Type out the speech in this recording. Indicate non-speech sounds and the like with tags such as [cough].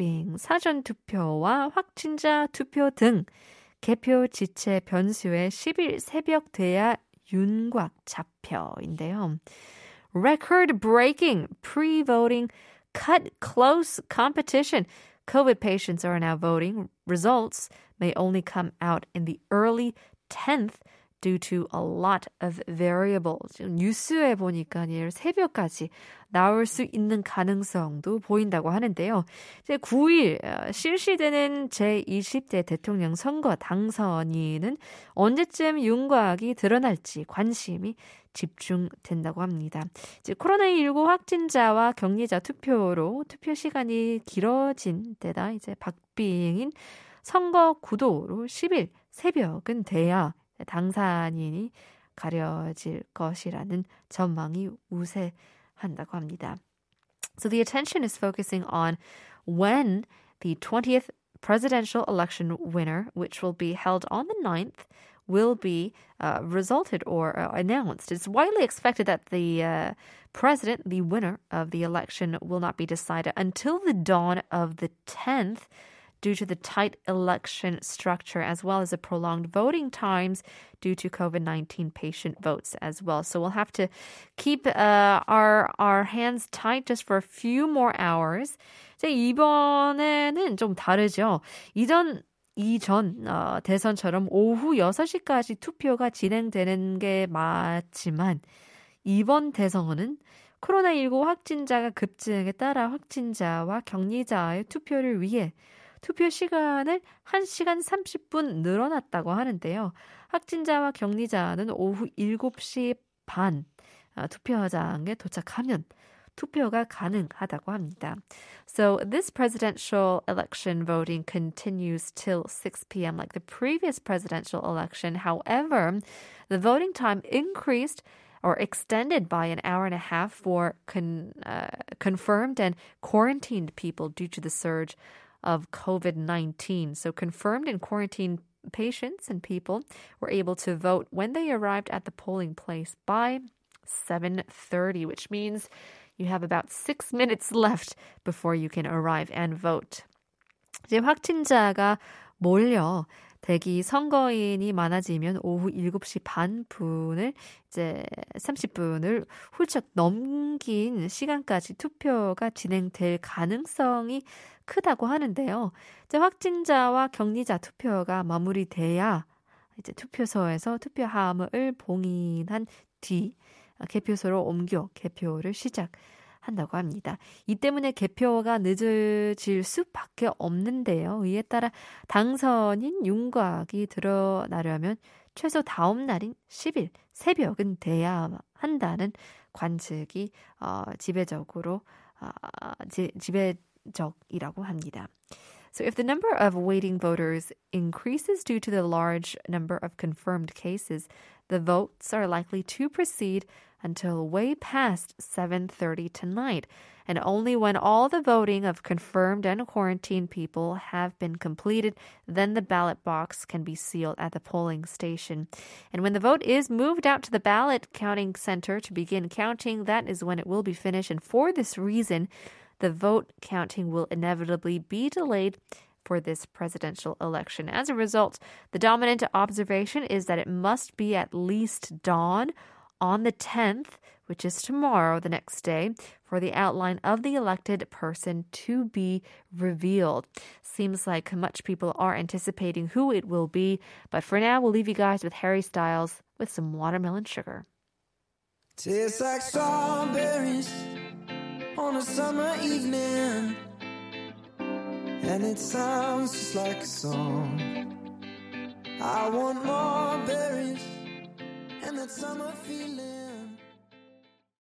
박빙 사전 투표와 확진자 투표 등 개표 지체 변수의 10일 새벽 돼야 윤곽 잡혀인데요. Record breaking pre-voting cut close competition. COVID patients are now voting. Results may only come out in the early 10th due to a lot of variables. 뉴스에 보니까 내일 새벽까지 나올 수 있는 가능성도 보인다고 하는데요. 이제 9일 어, 실시되는 제20대 대통령 선거 당선인은 언제쯤 윤곽이 드러날지 관심이 집중된다고 합니다. 이제 코로나19 확진자와 격리자 투표로 투표 시간이 길어진 데다 이제 박빙인 선거 구도로 10일 새벽은 돼야 당사인이 가려질 것이라는 전망이 우세한다고 합니다. So the attention is focusing on when the 20th presidential election winner, which will be held on the 9th, will be uh, resulted or uh, announced. It's widely expected that the uh, president, the winner of the election, will not be decided until the dawn of the 10th due to the tight election structure as well as the prolonged voting times due to COVID-19 patient votes as well. So we'll have to keep uh, our our hands tight just for a few more hours. 이제 이번에는 좀 다르죠. 이전 이전 어, 대선처럼 오후 6시까지 투표가 진행되는 게 맞지만 이번 대선은 코로나19 확진자가 급증에 따라 확진자와 격리자의 투표를 위해 투표 시간을 1시간 30분 늘어났다고 하는데요. 확진자와 격리자는 오후 7시 반 투표장에 도착하면 투표가 가능하다고 합니다. So this presidential election voting continues till 6 p.m. like the previous presidential election. However, the voting time increased or extended by an hour and a half for con, uh, confirmed and quarantined people due to the surge of COVID 19. So, confirmed and quarantined patients and people were able to vote when they arrived at the polling place by 7:30 which means you have about 6 minutes [laughs] left before you can arrive and vote. 이제 확진자가 몰려 대기 선거인이 많아지면 오후 7시 반 분을 이제 30분을 훌쩍 넘긴 시간까지 투표가 진행될 가능성이 크다고 하는데요. 이제 확진자와 격리자 투표가 마무리돼야 이제 투표소에서 투표함을 봉인한 뒤 개표소로 옮겨 개표를 시작 한다고 합니다. 이 때문에 개표가 늦어질 수밖에 없는데요. 이에 따라 당선인 윤곽이 드러나려면 최소 다음 날인 10일 새벽은 돼야 한다는 관측이 어, 지배적으로 어, 지, 지배적이라고 합니다. So, if the number of waiting voters increases due to the large number of confirmed cases, the votes are likely to proceed until way past 7:30 tonight, and only when all the voting of confirmed and quarantined people have been completed, then the ballot box can be sealed at the polling station. And when the vote is moved out to the ballot counting center to begin counting, that is when it will be finished. And for this reason, the vote counting will inevitably be delayed for this presidential election. As a result, the dominant observation is that it must be at least dawn on the 10th, which is tomorrow, the next day, for the outline of the elected person to be revealed. Seems like much people are anticipating who it will be, but for now, we'll leave you guys with Harry Styles with some watermelon sugar. Tastes like strawberries on a summer evening, and it sounds just like a song. I want more berries and that summer feeling.